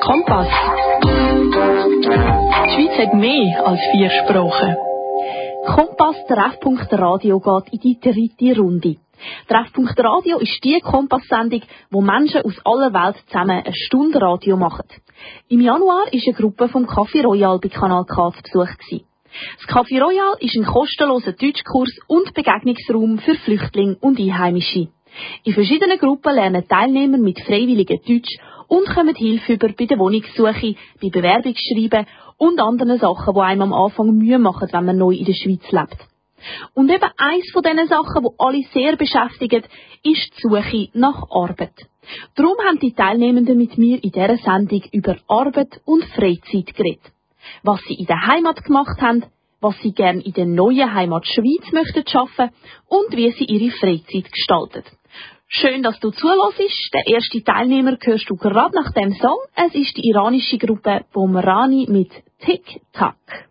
Kompass. Die Schweiz hat mehr als vier Sprachen. Kompass Treffpunkt Radio geht in die dritte Runde. Treffpunkt Radio ist die Kompass-Sendung, wo Menschen aus aller Welt zusammen eine Stunde Radio machen. Im Januar ist eine Gruppe vom Café Royal bei Kanal K zu Besuch. Gewesen. Das Café Royal ist ein kostenloser Deutschkurs und Begegnungsraum für Flüchtlinge und Einheimische. In verschiedenen Gruppen lernen Teilnehmer mit freiwilligen Deutsch und kommen Hilfe über bei der Wohnungssuche, bei Bewerbungsschreiben und anderen Sachen, die einem am Anfang Mühe machen, wenn man neu in der Schweiz lebt. Und eben eins von diesen Sachen, die alle sehr beschäftigen, ist die Suche nach Arbeit. Darum haben die Teilnehmenden mit mir in dieser Sendung über Arbeit und Freizeit geredet. Was sie in der Heimat gemacht haben, was sie gern in der neuen Heimat Schweiz möchten schaffen und wie sie ihre Freizeit gestalten. Schön, dass du zulässt. Der erste Teilnehmer hörst du gerade nach dem Song. Es ist die iranische Gruppe Pomerani mit Tick Tack.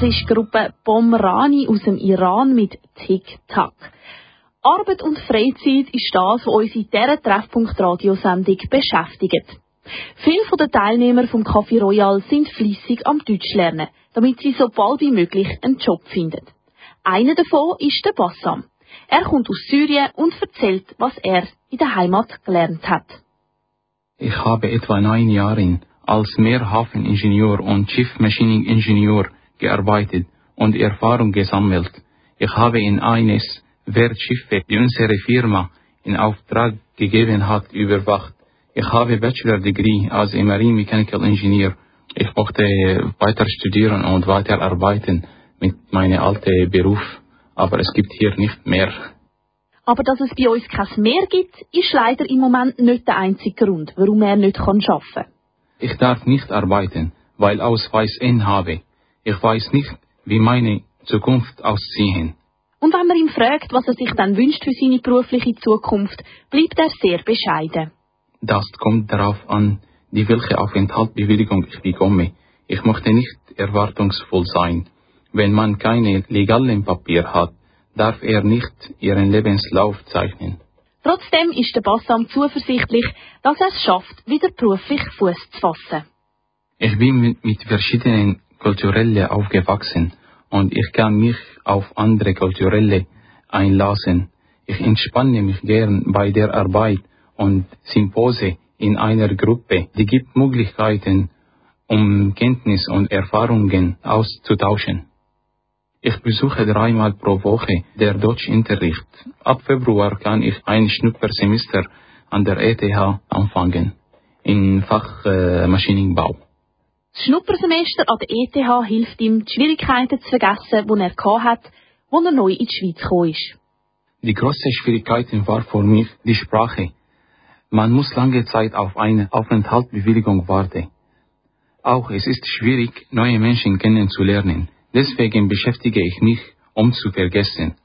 Das ist die Gruppe Bomrani aus dem Iran mit Tic-Tac. Arbeit und Freizeit ist das, was uns in dieser Treffpunkt-Radiosendung beschäftigt. Viele der Teilnehmer vom Café Royal sind fließig am Deutsch lernen, damit sie so bald wie möglich einen Job finden. Einer davon ist der Bassam. Er kommt aus Syrien und erzählt, was er in der Heimat gelernt hat. Ich habe etwa neun Jahre als Mehrhafeningenieur und Schiffmaschineningenieur gearbeitet und Erfahrung gesammelt. Ich habe in eines Wertschiffe, die unsere Firma in Auftrag gegeben hat, überwacht. Ich habe Bachelor Degree als Marine Mechanical Engineer. Ich mochte weiter studieren und weiter arbeiten mit meinem alten Beruf, aber es gibt hier nicht mehr. Aber dass es bei uns kein Mehr gibt, ist leider im Moment nicht der einzige Grund, warum er nicht arbeiten kann. Ich darf nicht arbeiten, weil Ausweis N habe. Ich weiß nicht, wie meine Zukunft aussehen. Und wenn man ihn fragt, was er sich dann wünscht für seine berufliche Zukunft, bleibt er sehr bescheiden. Das kommt darauf an, die welche Aufenthaltsbewilligung ich bekomme. Ich möchte nicht erwartungsvoll sein. Wenn man keine legalen Papier hat, darf er nicht ihren Lebenslauf zeichnen. Trotzdem ist der Bassam zuversichtlich, dass er es schafft, wieder beruflich Fuß zu fassen. Ich bin mit verschiedenen Kulturellen aufgewachsen und ich kann mich auf andere Kulturelle einlassen. Ich entspanne mich gern bei der Arbeit und Sympose in einer Gruppe, die gibt Möglichkeiten, um Kenntnis und Erfahrungen auszutauschen. Ich besuche dreimal pro Woche der Deutschunterricht. Ab Februar kann ich ein Schnuppersemester an der ETH anfangen, im Fach äh, Maschinenbau. Das Schnuppersemester an der ETH hilft ihm, die Schwierigkeiten zu vergessen, die er hat, als er neu in die Schweiz ist. Die größte Schwierigkeit war für mich die Sprache. Man muss lange Zeit auf eine Aufenthaltsbewilligung warten. Auch es ist schwierig, neue Menschen kennenzulernen. Deswegen beschäftige ich mich, um zu vergessen.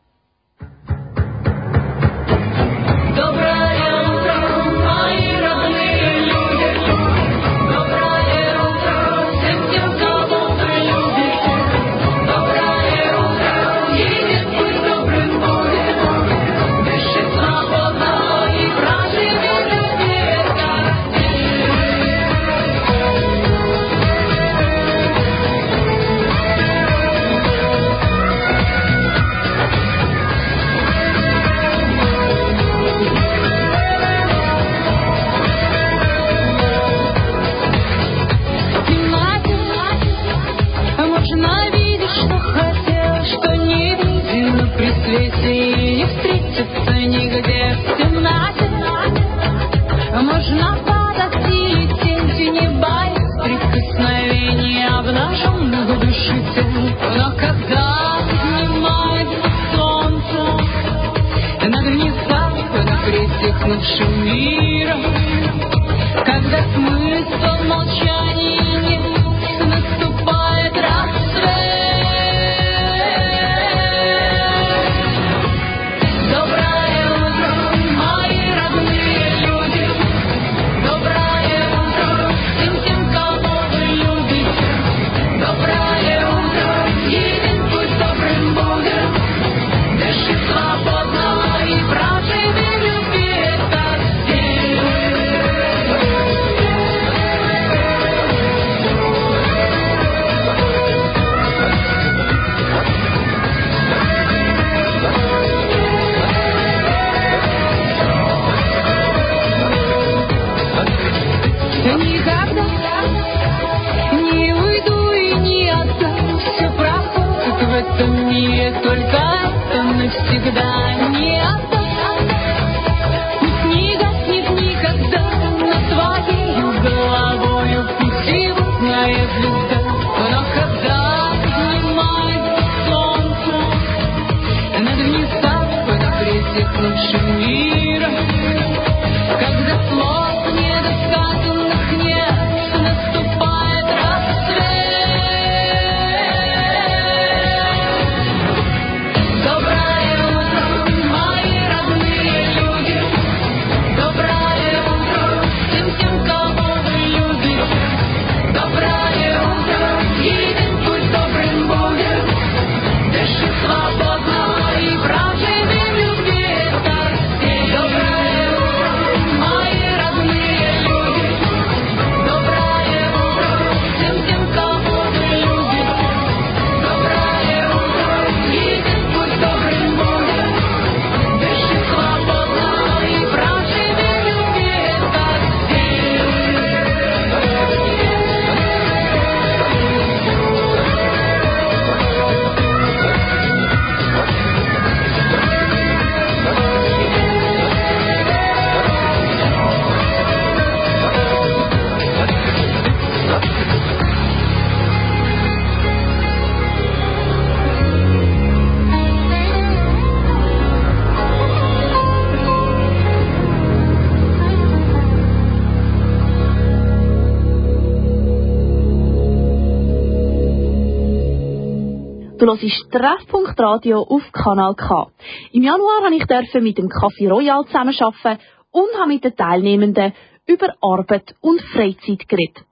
Du hörst Treffpunkt Radio auf Kanal K. Im Januar durfte ich mit dem Café Royal zusammenarbeiten und habe mit den Teilnehmenden über Arbeit und Freizeit geredet.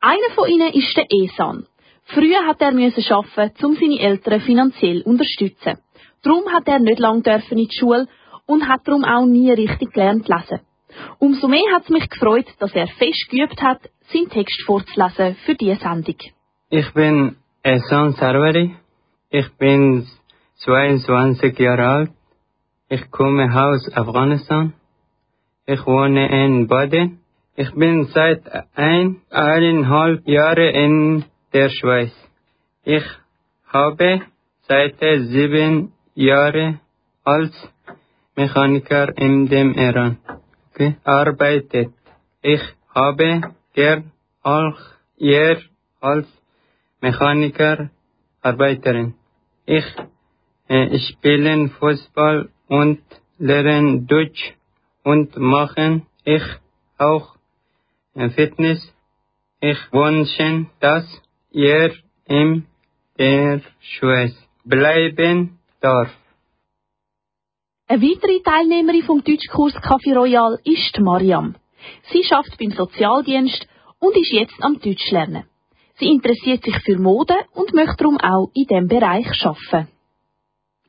Einer von ihnen ist der Esan. Früher hat er arbeiten, um seine Eltern finanziell zu unterstützen. Darum hat er nicht lange in die Schule und hat darum auch nie richtig gelernt lesen. Umso mehr hat es mich gefreut, dass er fest geübt hat, seinen Text vorzulesen für diese Sendung. Ich bin Esan Sarwari. Ich bin 22 Jahre alt. Ich komme aus Afghanistan. Ich wohne in Baden. Ich bin seit eineinhalb Jahren in der Schweiz. Ich habe seit sieben Jahren als Mechaniker in dem Iran gearbeitet. Ich habe gern auch hier als Mechaniker Arbeiterin. Ich äh, spiele Fußball und lerne Deutsch und mache ich auch äh, Fitness. Ich wünsche, dass ihr in der Schweiz bleiben darf. Eine weitere Teilnehmerin vom Deutschkurs Café Royal ist Mariam. Sie schafft beim Sozialdienst und ist jetzt am Deutsch lernen. Sie interessiert sich für Mode und möchte darum auch in diesem Bereich arbeiten.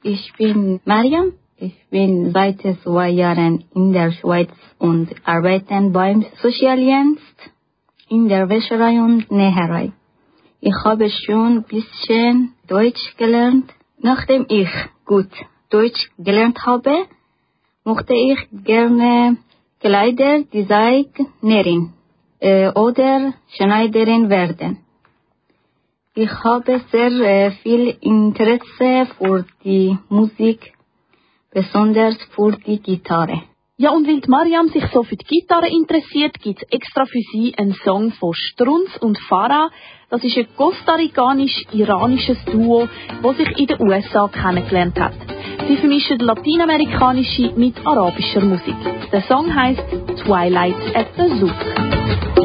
Ich bin Mariam. Ich bin seit zwei Jahren in der Schweiz und arbeite beim Sozialdienst in der Wäscherei und Näherei. Ich habe schon ein bisschen Deutsch gelernt. Nachdem ich gut Deutsch gelernt habe, mochte ich gerne Kleiderdesignerin äh, oder Schneiderin werden. Ich habe sehr viel Interesse für die Musik, besonders für die Gitarre. Ja, und weil Mariam sich so für die Gitarre interessiert, gibt es extra für sie einen Song von Strunz und Farah. Das ist ein costaricanisch-iranisches Duo, das sich in den USA kennengelernt hat. Sie vermischen lateinamerikanische mit arabischer Musik. Der Song heißt Twilight at the Zouk.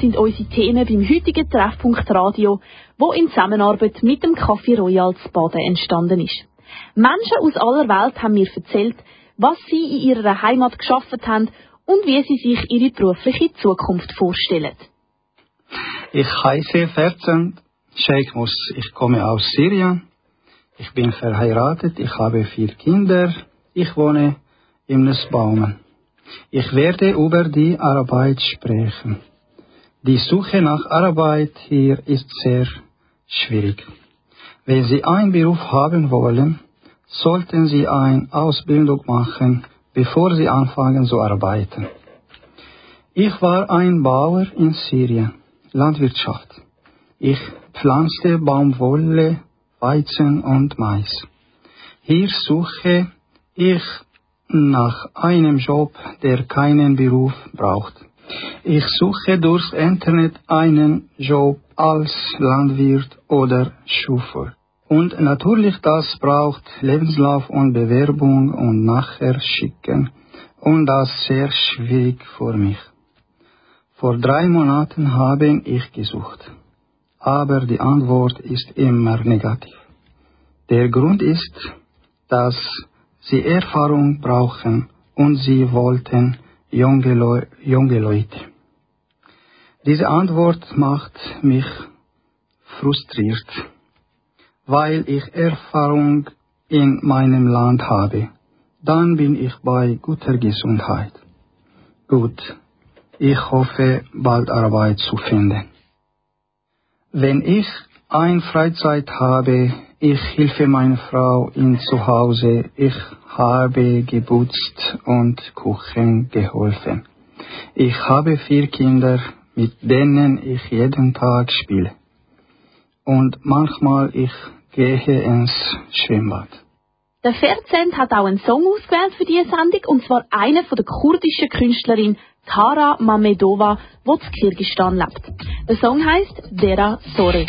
Sind unsere Themen beim heutigen Treffpunkt Radio, wo in Zusammenarbeit mit dem Café Royal zu Baden entstanden ist. Menschen aus aller Welt haben mir erzählt, was sie in ihrer Heimat geschafft haben und wie sie sich ihre berufliche Zukunft vorstellen. Ich heiße Ferzan Sheikh Mus. Ich komme aus Syrien. Ich bin verheiratet. Ich habe vier Kinder. Ich wohne im Nussbaumen. Ich werde über die Arbeit sprechen. Die Suche nach Arbeit hier ist sehr schwierig. Wenn Sie einen Beruf haben wollen, sollten Sie eine Ausbildung machen, bevor Sie anfangen zu arbeiten. Ich war ein Bauer in Syrien, Landwirtschaft. Ich pflanzte Baumwolle, Weizen und Mais. Hier suche ich nach einem Job, der keinen Beruf braucht. Ich suche durchs Internet einen Job als Landwirt oder Schufer. Und natürlich, das braucht Lebenslauf und Bewerbung und nachher schicken. Und das sehr schwierig für mich. Vor drei Monaten habe ich gesucht. Aber die Antwort ist immer negativ. Der Grund ist, dass sie Erfahrung brauchen und sie wollten junge, Leu junge Leute. Diese Antwort macht mich frustriert, weil ich Erfahrung in meinem Land habe. Dann bin ich bei guter Gesundheit. Gut, ich hoffe, bald Arbeit zu finden. Wenn ich ein Freizeit habe, ich helfe meiner Frau in zu Hause. Ich habe geputzt und Kuchen geholfen. Ich habe vier Kinder, mit denen ich jeden Tag spiele. Und manchmal ich gehe ins Schwimmbad. Der Fernsehen hat auch einen Song ausgewählt für diese Sendung, und zwar einen von der kurdischen Künstlerin Tara Mamedova, die in Kirgistan lebt. Der Song heißt Dera Sore.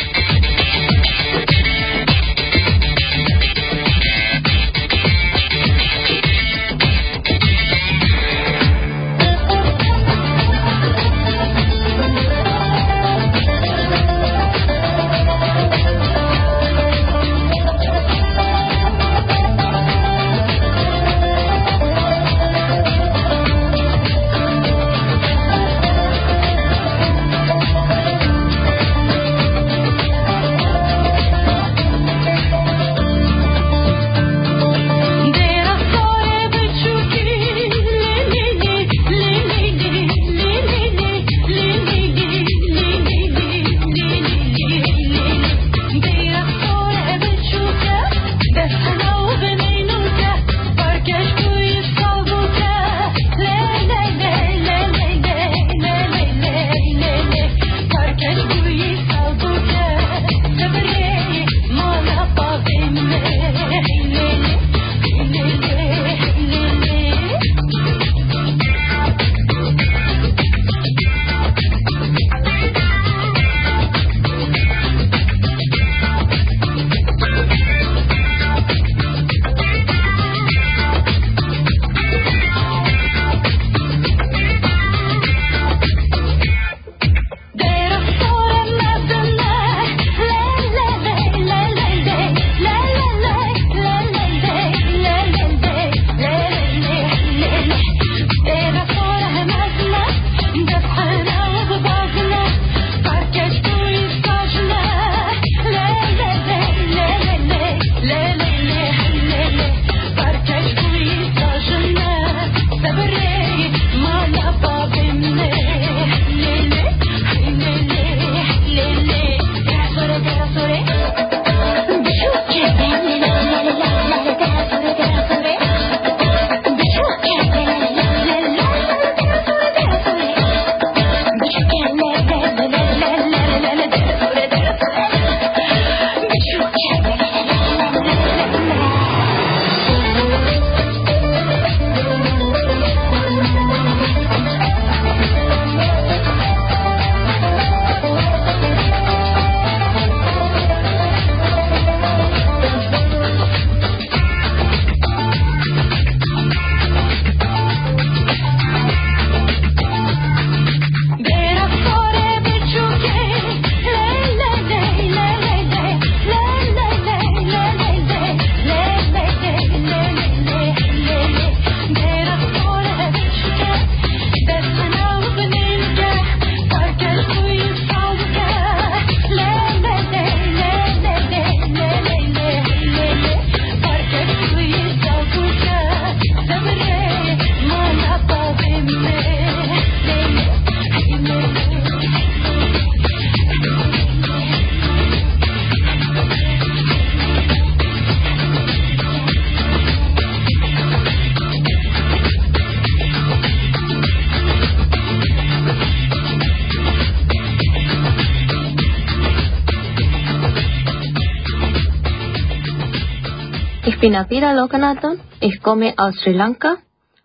Bin Apira Lokanathon. Ich komme aus Sri Lanka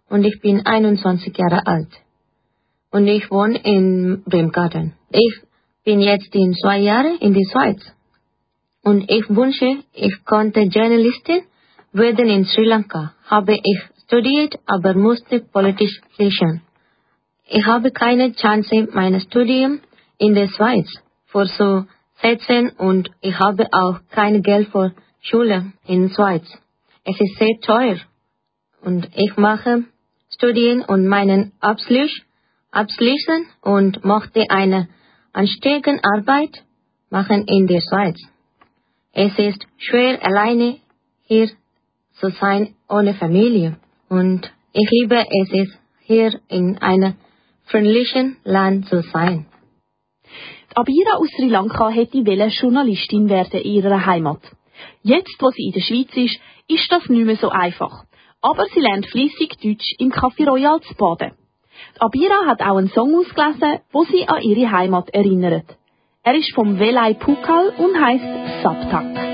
und ich bin 21 Jahre alt. Und ich wohne in Bremgarten. Ich bin jetzt in zwei Jahren in der Schweiz. Und ich wünsche, ich konnte Journalistin werden in Sri Lanka. Habe ich studiert, aber musste politisch flüchten. Ich habe keine Chance meines Studium in der Schweiz fortzusetzen und ich habe auch kein Geld für Schule in Schweiz. Es ist sehr teuer und ich mache Studien und meinen Abschluss abschließen und möchte eine anständige Arbeit machen in der Schweiz. Es ist schwer alleine hier zu sein ohne Familie und ich liebe es ist hier in einem freundlichen Land zu sein. Abira aus Sri Lanka hätte Journalistin werden in ihrer Heimat. Jetzt, wo sie in der Schweiz ist, ist das nicht mehr so einfach. Aber sie lernt fließig Deutsch im Café Royal zu baden. Abira hat auch einen Song ausgelesen, wo sie an ihre Heimat erinnert. Er ist vom Velai Pukal und heißt Saptak.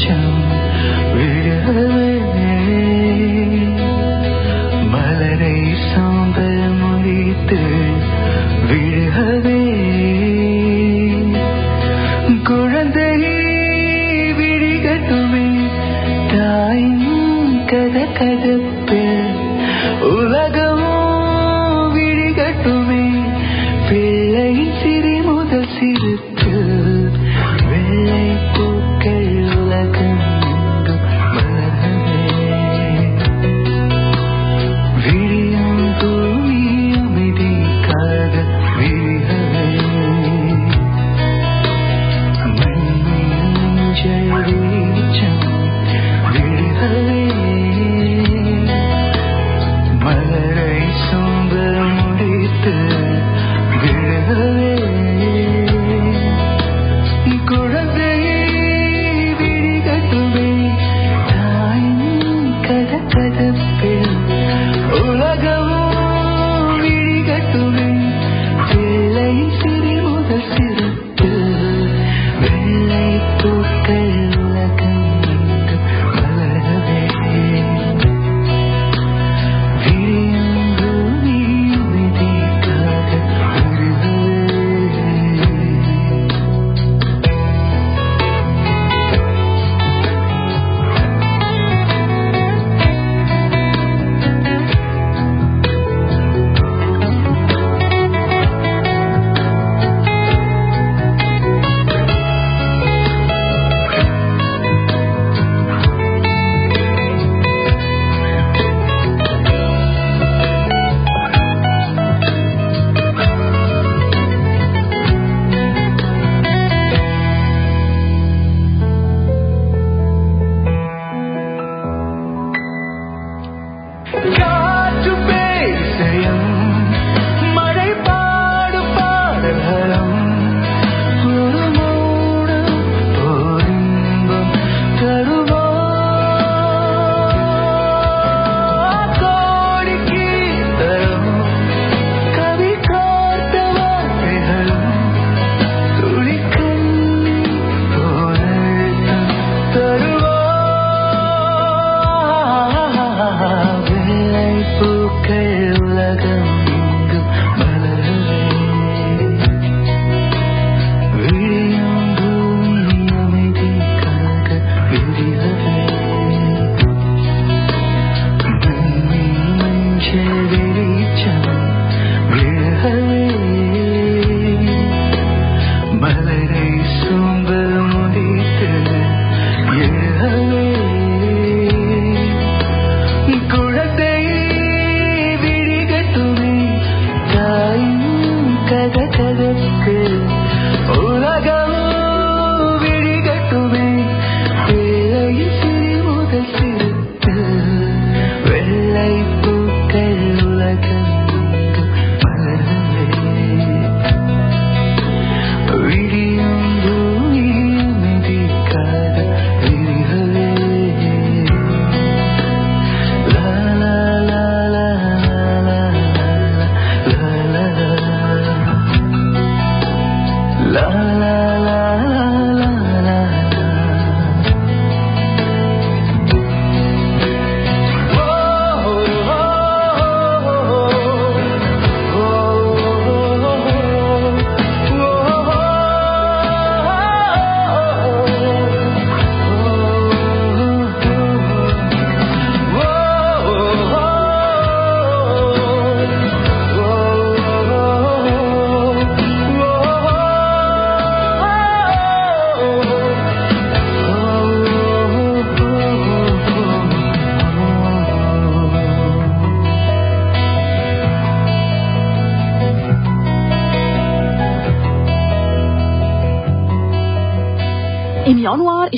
marcha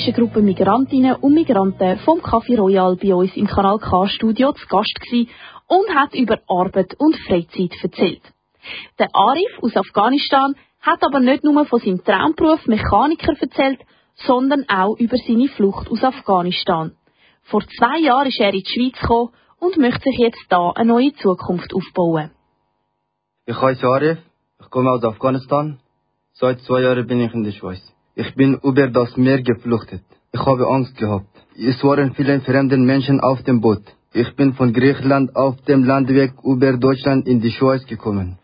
ist Gruppe Migrantinnen und Migranten vom Café Royal bei uns im Kanal K Studio zu Gast und hat über Arbeit und Freizeit erzählt. Der Arif aus Afghanistan hat aber nicht nur von seinem Traumberuf Mechaniker erzählt, sondern auch über seine Flucht aus Afghanistan. Vor zwei Jahren ist er in die Schweiz gekommen und möchte sich jetzt da eine neue Zukunft aufbauen. Ich heiße Arif, ich komme aus Afghanistan. Seit zwei Jahren bin ich in der Schweiz. Ich bin über das Meer geflüchtet. Ich habe Angst gehabt. Es waren viele fremde Menschen auf dem Boot. Ich bin von Griechenland auf dem Landweg über Deutschland in die Schweiz gekommen.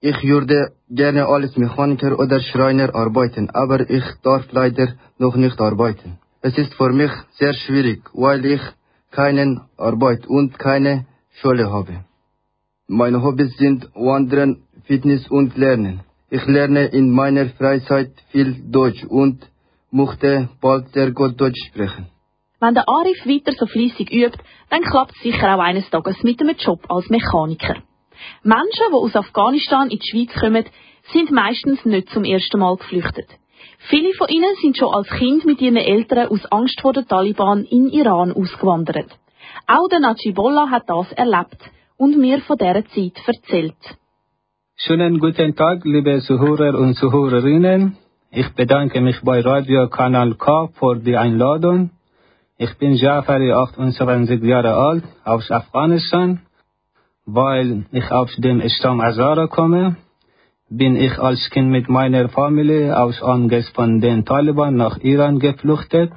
Ich würde gerne als Mechaniker oder Schreiner arbeiten, aber ich darf leider noch nicht arbeiten. Es ist für mich sehr schwierig, weil ich keine Arbeit und keine Schule habe. Meine Hobbys sind Wandern, Fitness und Lernen. Ich lerne in meiner Freizeit viel Deutsch und möchte bald sehr gut Deutsch sprechen. Wenn der Arif weiter so fleissig übt, dann klappt es sicher auch eines Tages mit einem Job als Mechaniker. Menschen, die aus Afghanistan in die Schweiz kommen, sind meistens nicht zum ersten Mal geflüchtet. Viele von ihnen sind schon als Kind mit ihren Eltern aus Angst vor den Taliban in Iran ausgewandert. Auch der Najibullah hat das erlebt und mir von dieser Zeit erzählt. Schönen guten Tag, liebe Zuhörer und Zuhörerinnen. Ich bedanke mich bei Radio Kanal K für die Einladung. Ich bin Jafari, 28 Jahre alt, aus Afghanistan. Weil ich aus dem Stamm Azara komme, bin ich als Kind mit meiner Familie aus Angst von den Taliban nach Iran geflüchtet,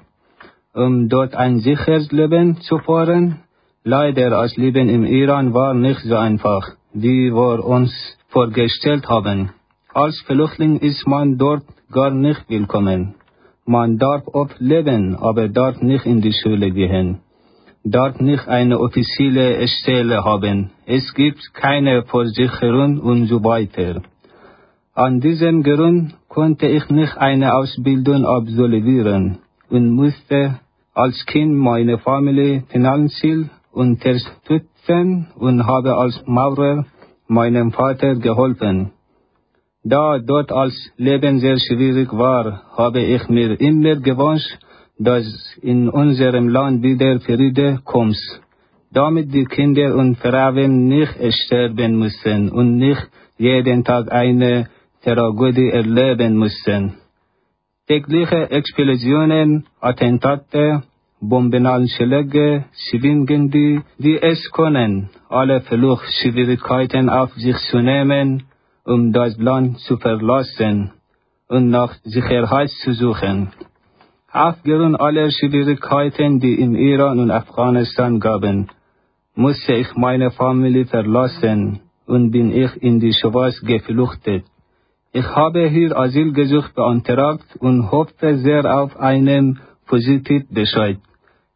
um dort ein sicheres Leben zu führen. Leider, das Leben im Iran war nicht so einfach, wie wir uns vorgestellt haben. Als Flüchtling ist man dort gar nicht willkommen. Man darf oft leben, aber darf nicht in die Schule gehen. Darf nicht eine offizielle Stelle haben. Es gibt keine Versicherung und so weiter. An diesem Grund konnte ich nicht eine Ausbildung absolvieren und musste als Kind meine Familie finanziell unterstützen und habe als Maurer meinem Vater geholfen. Da dort als Leben sehr schwierig war, habe ich mir immer gewünscht, dass in unserem Land wieder Friede kommt, damit die Kinder und Frauen nicht sterben müssen und nicht jeden Tag eine Tragödie erleben müssen. Tägliche Explosionen, Attentate, Bombenanschläge zwingen die, es können, alle Fluchtschwierigkeiten auf sich zu nehmen, um das Land zu verlassen und nach Sicherheit zu suchen. Aufgrund aller Schwierigkeiten, die in Iran und Afghanistan gaben, musste ich meine Familie verlassen und bin ich in die Schweiz geflüchtet. Ich habe hier Asylgesuch beantragt und hoffe sehr auf einen positiven Bescheid,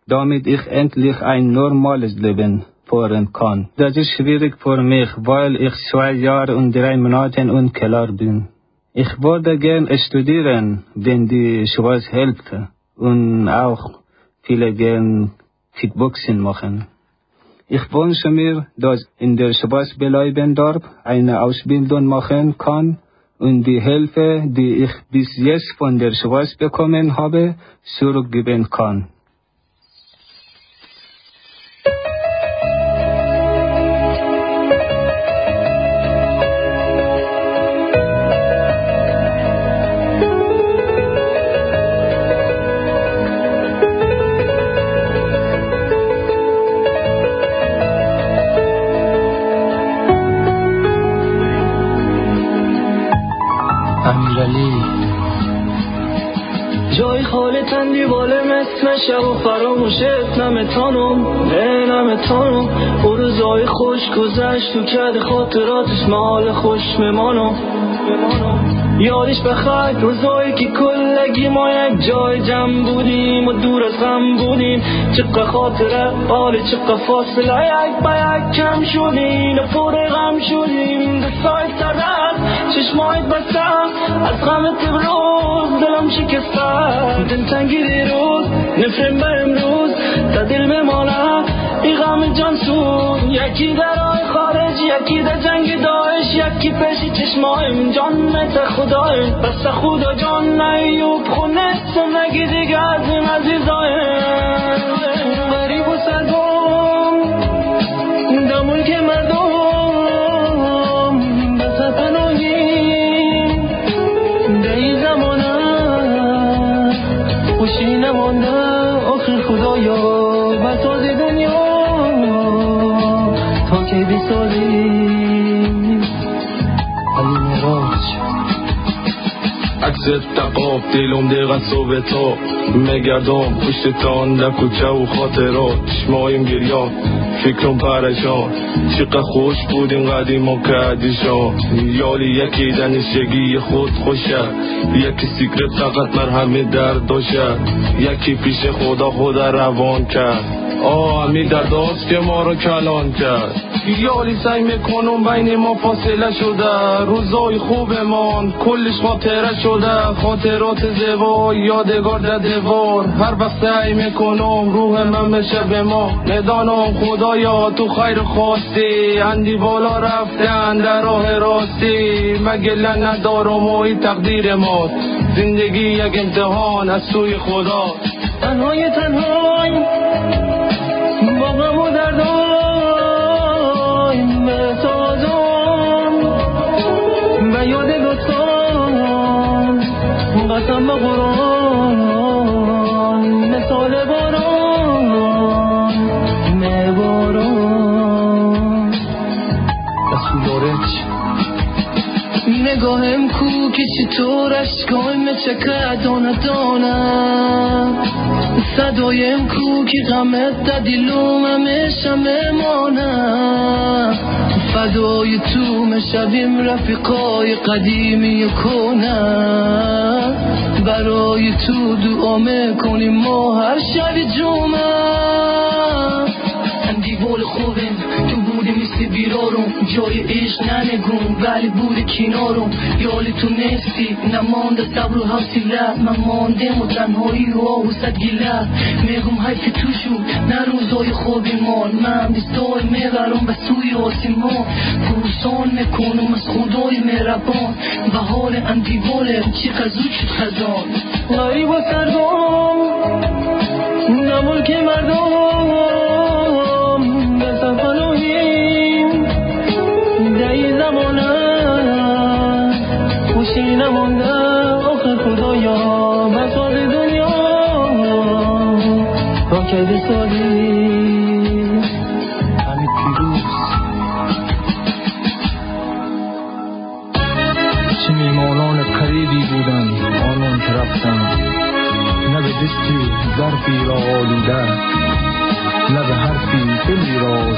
damit ich endlich ein normales Leben führen kann. Das ist schwierig für mich, weil ich zwei Jahre und drei Monate unklar bin. Ich würde gern studieren, wenn die Schweiz hilft und auch viele gern Kickboxing machen. Ich wünsche mir, dass in der Schweiz bleiben darf, eine Ausbildung machen kann und die Hilfe, die ich bis jetzt von der Schweiz bekommen habe, zurückgeben kann. شب و فراموشت نمتانم نه نمتانم او روزای خوش گذشت تو کرد خاطراتش مال خوش ممانم. یادش بخواهد روزایی که کلگی ما یک جای جمع بودیم و دور از غم بودیم. چقدر خاطره حال چقدر فاصله یک با یک کم شدیم پر غم شدیم. دستای سرد چشمایت بستم از غمت امروز دلم شکسته دلتنگی دیروز نفرم به امروز تا دل بمانه این غم جان سود یکی در راه خارج یکی در جنگ داعش یکی پیش چشمایم. جان مت خدای بس خدا جان نیوب خون دونستم نگی دیگه از این عزیزای غریب و سرگم. دمون که مردم به سفناهی دی زمانه خوشی نمانده آخر خدایا بساز دنیا. تا که بسازی علی مراج عکست تقاب دلم دقیقا صبح تا مگردم. پشت تان در کوچه و خاطرات. چشمایم گریان فکرم پرشان چقدر خوش بود این قدیم کردیشان یالی یکی دنشگی خود خوشه. یکی سیکرت فقط مرهمی درد داشه یکی پیش خدا خدا روان کرد. آه همی درداست که ما رو کلان کرد. یالی سعی می‌کنم بین ما فاصله شده. روزای خوبمان کلش خاطره شده. خاطرات زیبا یادگار در دیوار. هر وقت سعی می‌کنم روح من بشه به ما. ندانم خدایا تو خیر خواستی. اندی بالا رفتن در راه راستی. مگه ندارم و این تقدیر ما زندگی یک امتحان از سوی خدا. تنهای تنهای پیام قرآن مثال باران نباران دستو دارت نگاهم کو که چطور اشکای چکه دانه دانه. صدایم کو که غمت دیلوم همه مانم فدای تو مشویم رفیقای قدیمی کنه برای تو دعا می‌کنیم ما هر شب جمعه. خوبم تو بودی مثل بیرارم. جای عشق ننگون. ولی بودی کنارم. یالی تو نیستی نمانده صبر و حوصله. من ماندم و تنهایی و آهوست گله. میگم حیف تو شد نه روزای خوبی مان من دستای می‌برم به سوی آسمان. پرسان می‌کنم از خدای مهربان. و حال اندیوالم چی زود شد خزان. غریب و سرگام نه ملک مردم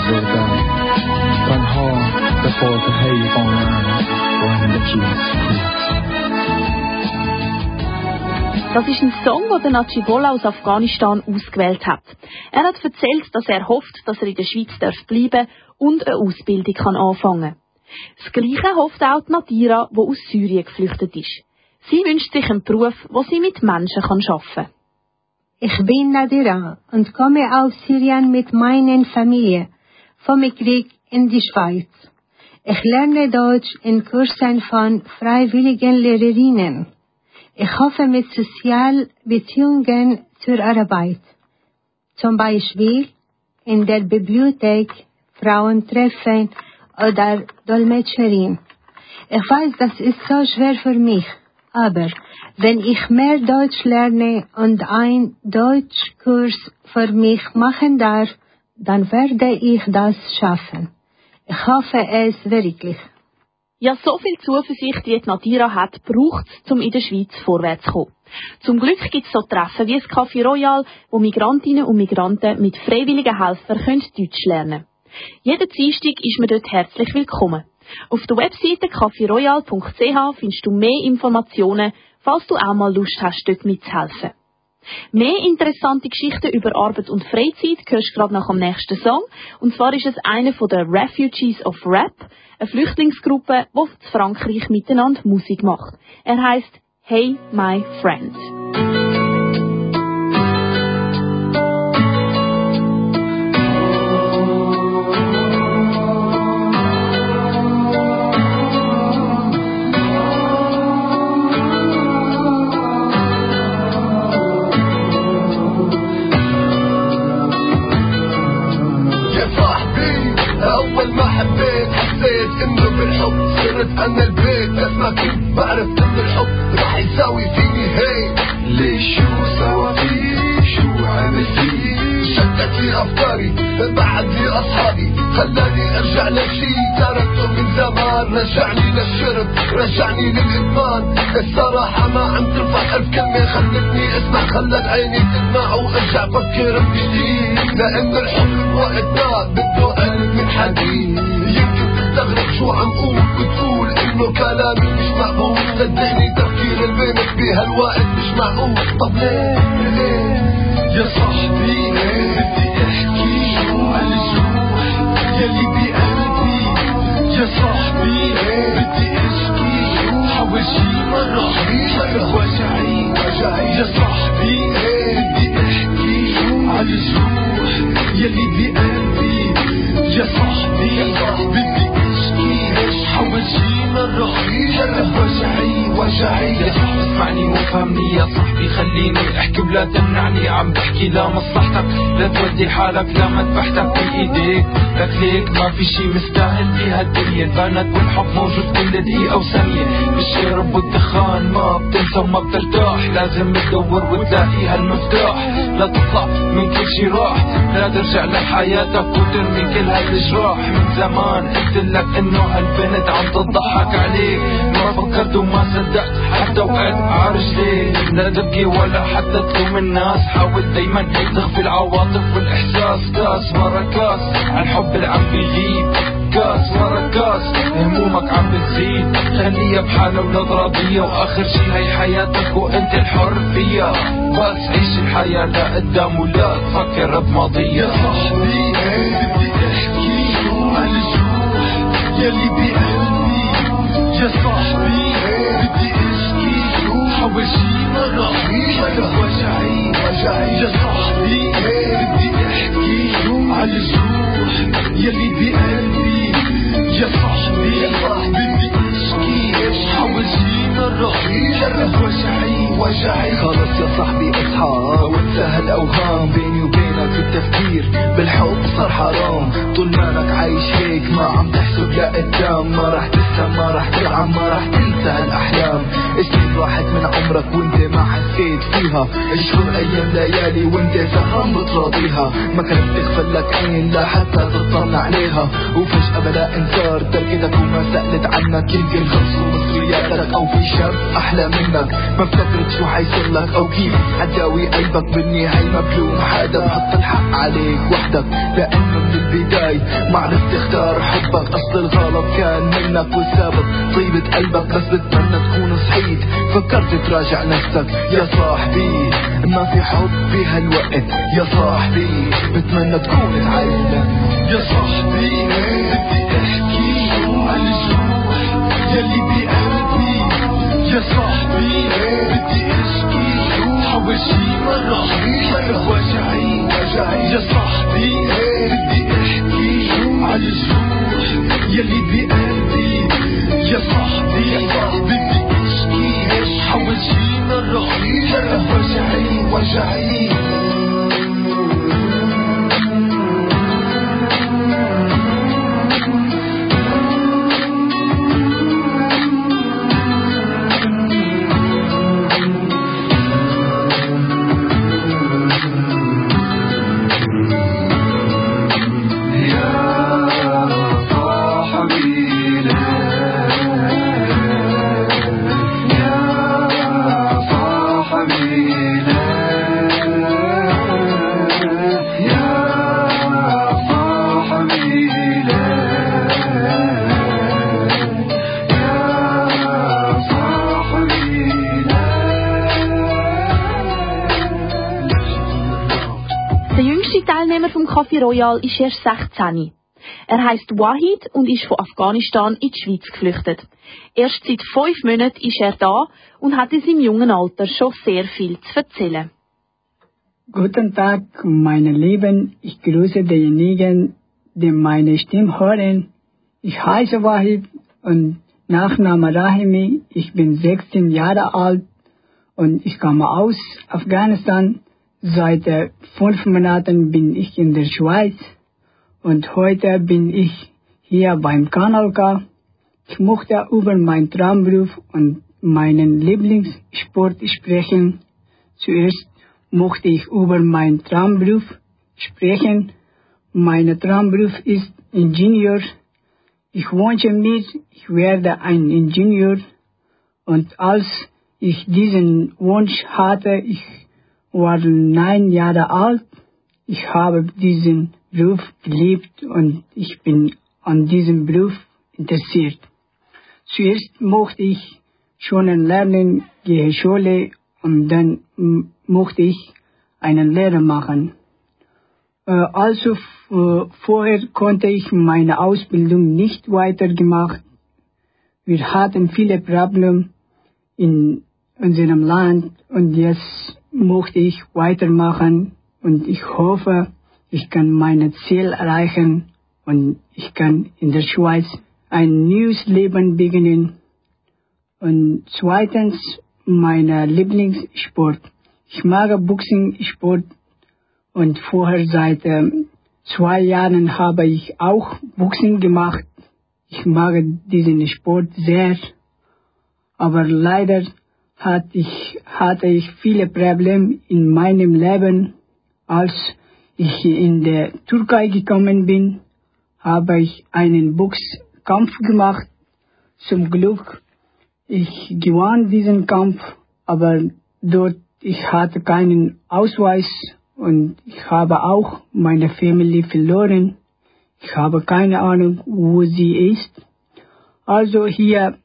will die. Run hard before the hate online. Run the keys. Das ist ein Song, den der Najibola aus Afghanistan ausgewählt hat. Er hat erzählt, dass er hofft, dass er in der Schweiz bleiben darf und eine Ausbildung kann anfangen kann. Das Gleiche hofft auch die Nadira, die aus Syrien geflüchtet ist. Sie wünscht sich einen Beruf, wo sie mit Menschen kann arbeiten kann. Ich bin Nadira und komme aus Syrien mit meiner Familie vom Krieg in die Schweiz. Ich lerne Deutsch in Kursen von freiwilligen Lehrerinnen. Ich hoffe mit Sozialbeziehungen zur Arbeit. Zum Beispiel in der Bibliothek, Frauentreffen oder Dolmetscherin. Ich weiß, das ist so schwer für mich, aber wenn ich mehr Deutsch lerne und einen Deutschkurs für mich machen darf, dann werde ich das schaffen. Ich hoffe es wirklich. Ja, so viel Zuversicht, die Nadira hat, braucht es, um in der Schweiz vorwärts zu kommen. Zum Glück gibt es so Treffen wie das Café Royal, wo Migrantinnen und Migranten mit freiwilligen Helfern können Deutsch lernen Jeden Dienstag ist man dort herzlich willkommen. Auf der Webseite caferoyal.ch findest du mehr Informationen, falls du auch mal Lust hast, dort mitzuhelfen. Mehr interessante Geschichten über Arbeit und Freizeit hörst du gerade nach dem nächsten Song. Und zwar ist es einer von den Refugees of Rap, eine Flüchtlingsgruppe, die in Frankreich miteinander Musik macht. Er heißt Hey My Friend. انه بالحب. صرت أنا البيت بس ما كنت بعرف انه الحب رح يساوي فيني. هيك ليش شو سوا فيه شو عمل فيه شتت لي أفكاري بعد لي أصحابي. خلاني أرجع لشي تركته من زمان. رجعني للشرب رجعني للإدمان. الصراحة ما عم تنفع الف كلمة خلتني أسمع. خلت عيني تدمع وأرجع فكر بجديد. لأنه الحب وقت ما بده قلب من حديد. يمكن تستغرب شو عم قول وتقول إنه كلامي مش معقول. صدقني تفكير البنت بهالوقت مش معقول. طب ليه؟ ليه؟ يا صاحبي بدي أحكي. عن الجروح يلي بقلبي. يا صاحبي بدي أشكي. حاول شي مرة مرة وجعي وجعي. يا صاحبي بدي أحكي. عن الجروح يلي بقلبي. يا صاحبي بدي شي مرة مرة وجعي وجعي اسمعني وفهمني يا صاحبي خليني احكي ولا تمنعني. عم بحكي لمصلحتك لا تودي حالك لما تبحتك بايديك لك ليك ما في شي مستاهل بهالدنيا البنات والحب موجود كل دقيقة وثانية. بالشرب والدخان ما بتنسى وما بترتاح. لازم تدور وتلاقي هالمفتاح. لا تطلع من كل شي راح. لا ترجع لحياتك وترمي كل هالجراح من زمان قلت لك إنه هالبنت عم تضحك عليك. ما فكرت وما صدقت حتى وقعت عرجلي لا تبكي ولا حتى تلوم الناس. حاول دايما تخفي العواطف والإحساس. كاس ورا كاس عالحب اللي عم بيغيب كاس ورا كاس همومك عم بتزيد. خليها بحالها ولاد راضية وآخر شي هي حياتك وأنت الحر فيها. بس عيش الحياة لقدام ولا تفكر بماضيها. يا صاحبي يلي بقلبي يا صاحبي بدي إشكي. حاول شي مرة وجعي وجعي يا صاحبي بدي أحكي عن الجروح يلي بقلبي يا صاحبي بدي إشكي. حاول شي مرة وجعي وجعي خلص يا صاحبي اصحى وانسى هالاوهام بيني وبينك التفكير. صار حرام. طول ما انك عايش هيك ما عم تحسب لقدام. ما راح تسلم ما راح تلعب ما راح تنسى هالأحلام. سنين راحت من عمرك وانت ما حسيت فيها. اشهر أيام ليالي وانت سهران بتراضيها. ما كانت تغفل لك عين لا حتى تطلع عليها. وفجأة بلا انكار تركتك وما سألت عنك يمكن خلصوا مصرياتك أو في شاب أحلى منك ما افتكرت شو حيصير لك. أو كيف؟ حتداوي قلبك بالنهاية مبلوم. حدا بحط الحق عليك وحدك لأنه من البداية ما عرفت تختار حبك. أصل الغلط كان منك والسبب طيبة قلبك. بس بتمنى تكون صحيت فكرت تراجع نفسك. يا صاحبي ما في حب بهالوقت يا صاحبي بتمنى تكون تعلم يا صاحبي بدي يا صاحبي بدي أشكي حاول شي مرة مرة وجعي وجعي. يا صاحبي بدي احكي عن الجروح يلي بقلبي يا صاحبي بدي أشكي حاول شي مرة مرة وجعي وجعي. Café Royal ist erst 16. Er heißt Wahid und ist von Afghanistan in die Schweiz geflüchtet. Erst seit fünf Monaten ist er da und hat in seinem jungen Alter schon sehr viel zu erzählen. Guten Tag, meine Lieben. Ich grüße diejenigen, die meine Stimme hören. Ich heiße Wahid und Nachname Rahimi. Ich bin 16 Jahre alt und ich komme aus Afghanistan. Seit fünf Monaten bin ich in der Schweiz und heute bin ich hier beim Kanal K. Ich möchte über meinen Traumberuf und meinen Lieblingssport sprechen. Zuerst möchte ich über meinen Traumberuf sprechen mein Traumberuf ist Ingenieur. Ich wünsche mir, ich werde ein Ingenieur. Und als ich diesen Wunsch hatte, ich war neun Jahre alt. Ich habe diesen Beruf geliebt und ich bin an diesem Beruf interessiert. Zuerst mochte ich schon lernen, gehe Schule und dann mochte ich einen Lehrer machen. Äh, also vorher konnte ich meine Ausbildung nicht weitergemacht. Wir hatten viele Probleme in unserem Land und jetzt möchte ich weitermachen und ich hoffe, ich kann mein Ziel erreichen und ich kann in der Schweiz ein neues Leben beginnen. Und zweitens, mein Lieblingssport. Ich mag Boxing-Sport und vorher seit äh, zwei Jahren habe ich auch Boxing gemacht. Ich mag diesen Sport sehr, aber leider hatte ich, hatte ich viele Probleme in meinem Leben. Als ich in der Türkei gekommen bin, habe ich einen Boxkampf gemacht. Zum Glück, ich gewann diesen Kampf, aber dort ich hatte keinen Ausweis und ich habe auch meine Familie verloren. Ich habe keine Ahnung, wo sie ist. Also hier,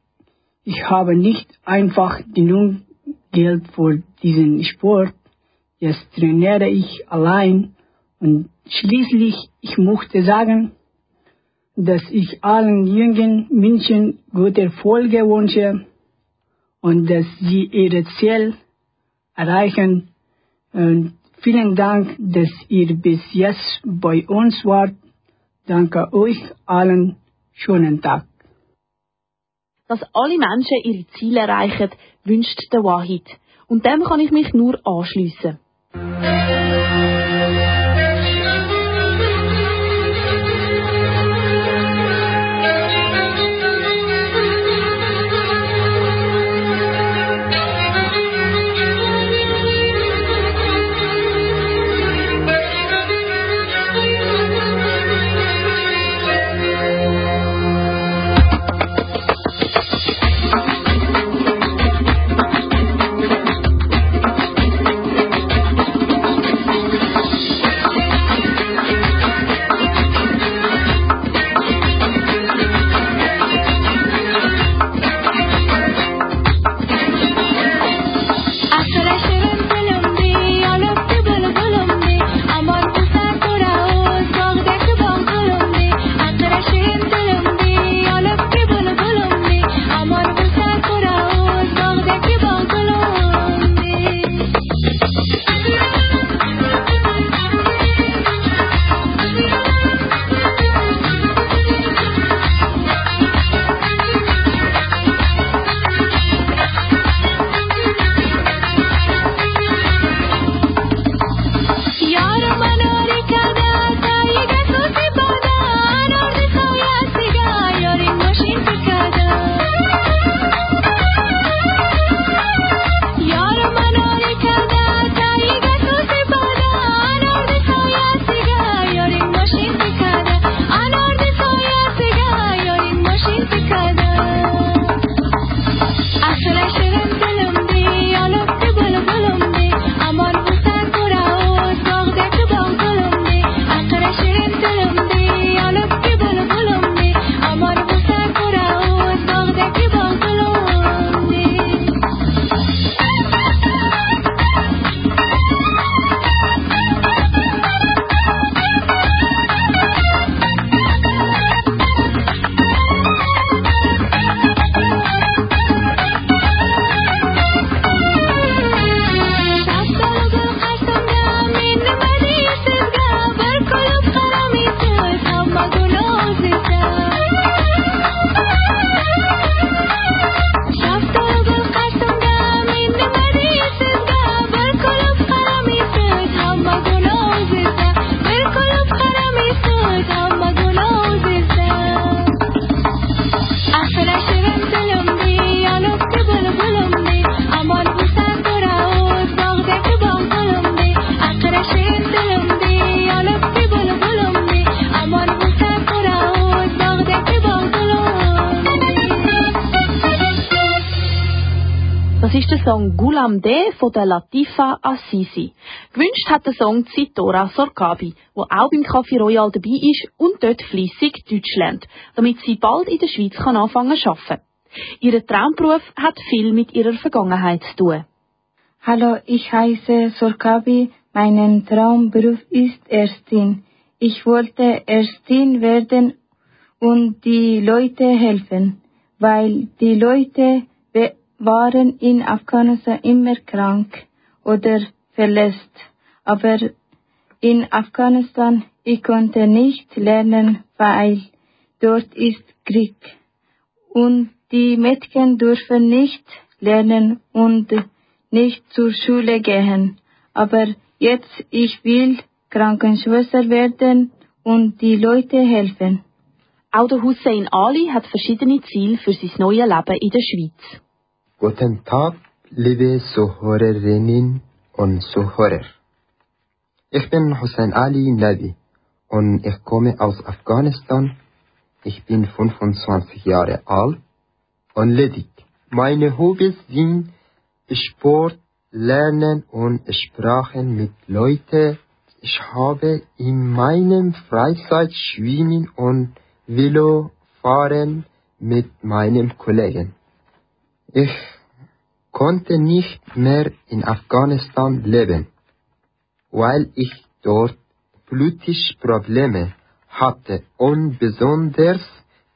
ich habe nicht einfach genug Geld für diesen Sport. Jetzt trainiere ich allein und schließlich, ich möchte sagen, dass ich allen jungen Menschen gute Erfolge wünsche und dass sie ihre Ziel erreichen. Und vielen Dank, dass ihr bis jetzt bei uns wart. Danke euch allen. Schönen Tag. Dass alle Menschen ihre Ziele erreichen, wünscht der Wahid. Und dem kann ich mich nur anschliessen. Song Gulam De von der Latifa Assisi. Gewünscht hat der Song Zitora Sorkabi, wo auch beim Café Royal dabei ist und dort fließig Deutsch lernt, damit sie bald in der Schweiz kann anfangen zu arbeiten. Ihr Traumberuf hat viel mit ihrer Vergangenheit zu tun. Hallo, ich heiße Sorkabi. Mein Traumberuf ist Ärztin. Ich wollte Ärztin werden und die Leute helfen, weil die Leute waren in Afghanistan immer krank oder verletzt. Aber in Afghanistan ich konnte nicht lernen, weil dort ist Krieg. Und die Mädchen dürfen nicht lernen und nicht zur Schule gehen. Aber jetzt ich will Krankenschwester werden und die Leute helfen. Auch der Hussein Ali hat verschiedene Ziele für sein neues Leben in der Schweiz. Guten Tag, liebe Zuhörerinnen und Zuhörer. Ich bin Hussein Ali Nabi und ich komme aus Afghanistan. Ich bin 25 Jahre alt und ledig. Meine Hobbys sind Sport, Lernen und Sprachen mit Leuten. Ich habe in meinem Freizeit Schwimmen und Velo fahren mit meinem Kollegen. Ich konnte nicht mehr in Afghanistan leben, weil ich dort politische Probleme hatte und besonders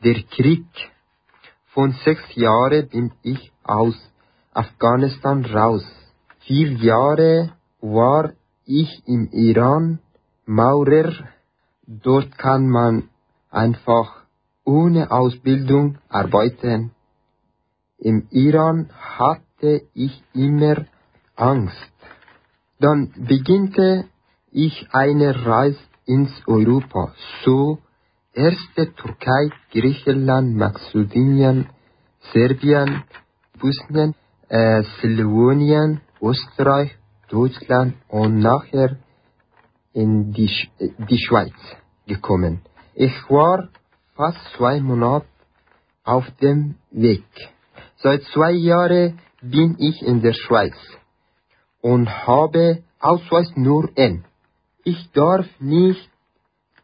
der Krieg. Von sechs Jahren bin ich aus Afghanistan raus. Vier Jahre war ich im Iran Maurer. Dort kann man einfach ohne Ausbildung arbeiten. Im Iran hatte ich immer Angst. Dann beginnte ich eine Reise ins Europa, so erste Türkei, Griechenland, Mazedonien, Serbien, Bosnien, äh, Slowonien, Österreich, Deutschland und nachher in die, Sch die Schweiz gekommen. Ich war fast zwei Monate auf dem Weg. Seit zwei Jahren bin ich in der Schweiz und habe Ausweis nur N. Ich darf nicht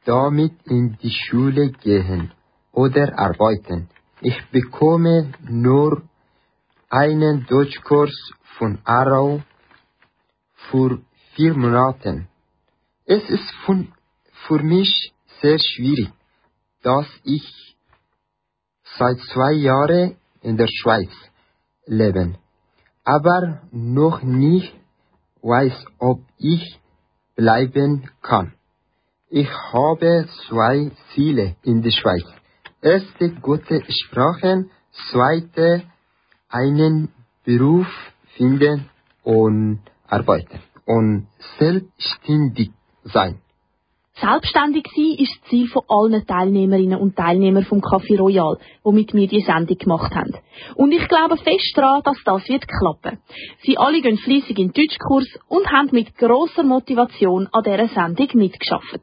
damit in die Schule gehen oder arbeiten. Ich bekomme nur einen Deutschkurs von Arau für vier Monate. Es ist von, für mich sehr schwierig, dass ich seit zwei Jahren in der Schweiz lebe, aber noch nicht weiß, ob ich bleiben kann. Ich habe zwei Ziele in der Schweiz. Erste gute Sprachen, zweite einen Beruf finden und arbeiten und selbstständig sein. Selbstständig sein ist das Ziel von allen Teilnehmerinnen und Teilnehmern vom Café Royal, womit wir die Sendung gemacht haben. Und ich glaube fest daran, dass das wird klappen. Sie alle gehen fleissig in den Deutschkurs und haben mit grosser Motivation an dieser Sendung mitgeschafft.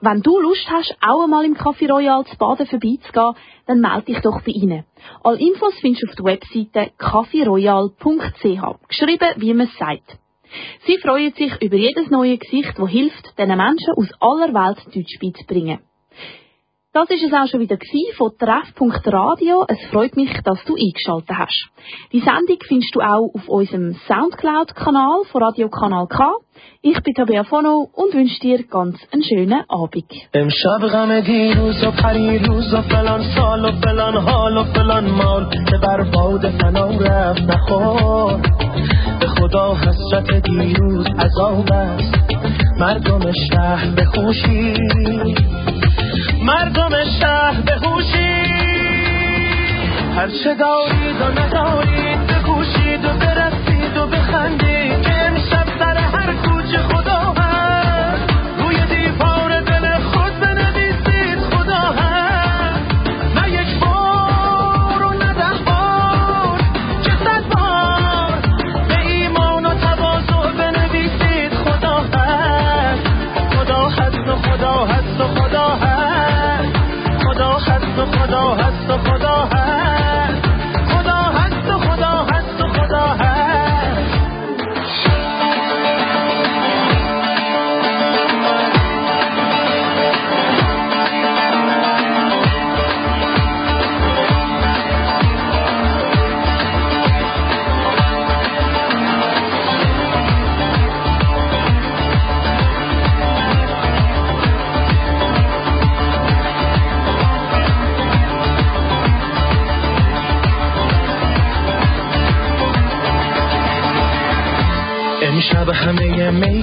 Wenn du Lust hast, auch einmal im Café Royal zu baden vorbeizugehen, dann melde dich doch bei ihnen. Alle Infos findest du auf der Webseite caferoyal.ch, geschrieben wie man es sagt. Sie freuen sich über jedes neue Gesicht, das hilft, diesen Menschen aus aller Welt Deutsch beizubringen. Das ist es auch schon wieder von Treff.radio. Es freut mich, dass du eingeschaltet hast. Die Sendung findest du auch auf unserem Soundcloud-Kanal von Radio Kanal K. Ich bin Tabea Fono und wünsche dir ganz einen schönen Abend. امشب غم دیروز و پریروز و فلان سال و فلان حال و فلان مال که بر باد فنا رفت نخور به خدا حسرت دیروز عذاب است مردم شهر بخوشی مردم شهر بخوشی هرچه دارید و ندارید है तो खुदा है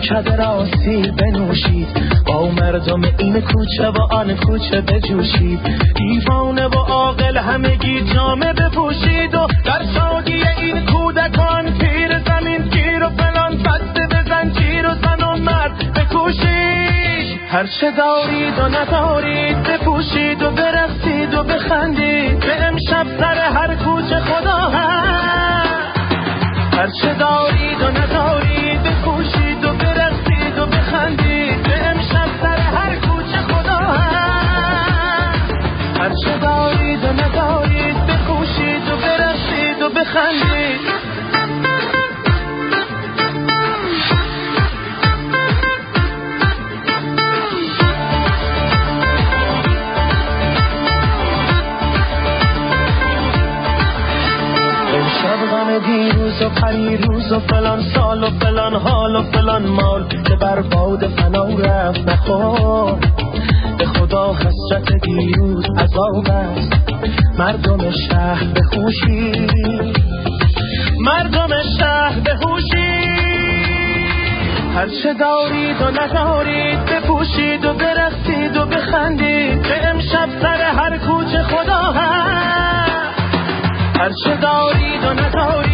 را سیر بنوشید. با مردم این کوچه و آن کوچه بجوشید. دیوانه و عاقل همگی جامه بپوشید و در شادی این کودکان پیر زمین گیر و فلان بسته بزن چیر و زن و مرد بکوشید. هر چه دارید و ندارید بپوشید و برقصید و بخندید. به امشب سر هر کوچه خدا هست. هر چه دارید و ندارید چه دارید و ندارید بپوشید و برقصید و بخندید. دیروز و پریروز و فلان سال و فلان حال و فلان مال که بر باد فنا رفت نخور. خدا حسرت دیروز عذاب است. مردم شهر بخوشی مردم شهر بهوشی هر چه دارید و ندارید بپوشید و برقصید و بخندید. به امشب سر هر کوچه خدا هست. هر چه دارید و ندارید